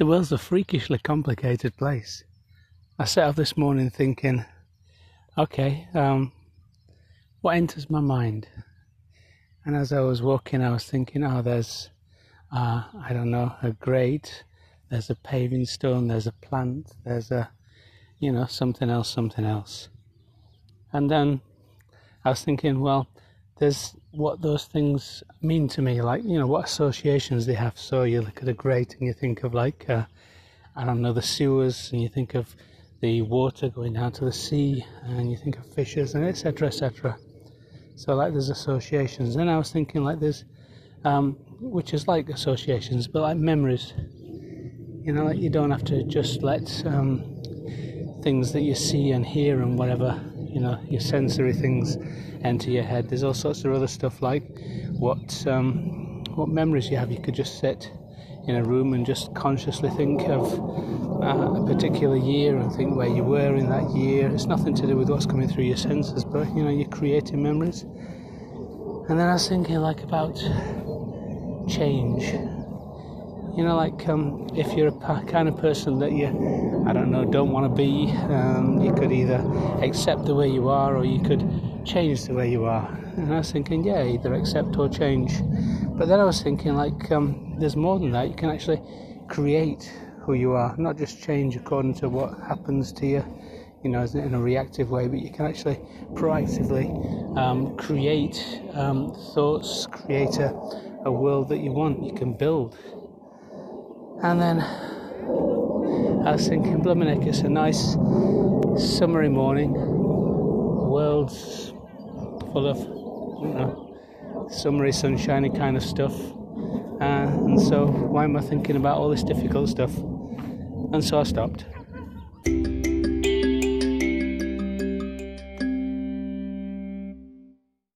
the world's a freakishly complicated place. I set off this morning thinking, okay, um, what enters my mind? And as I was walking, I was thinking, oh, there's, uh, I don't know, a grate, there's a paving stone, there's a plant, there's a, you know, something else, something else. And then I was thinking, well, there's what those things mean to me, like you know what associations they have. So you look at a grate and you think of like uh, I don't know the sewers, and you think of the water going down to the sea, and you think of fishes and etc. etc. So like there's associations. Then I was thinking like there's um, which is like associations, but like memories. You know, like you don't have to just let um, things that you see and hear and whatever you know your sensory things enter your head. There's all sorts of other stuff like what um, what memories you have. You could just sit in a room and just consciously think of uh, a particular year and think where you were in that year. It's nothing to do with what's coming through your senses, but you know you're creating memories. And then I was thinking like about change you know, like um, if you're a kind of person that you, I don't know, don't want to be, um, you could either accept the way you are or you could change the way you are. And I was thinking, yeah, either accept or change. But then I was thinking, like, um, there's more than that. You can actually create who you are, not just change according to what happens to you, you know, in a reactive way, but you can actually proactively um, create um, thoughts, create a, a world that you want. You can build. And then I was thinking, Blumenich, it's a nice summery morning. The world's full of, you know, summery, sunshiny kind of stuff. Uh, and so, why am I thinking about all this difficult stuff? And so I stopped.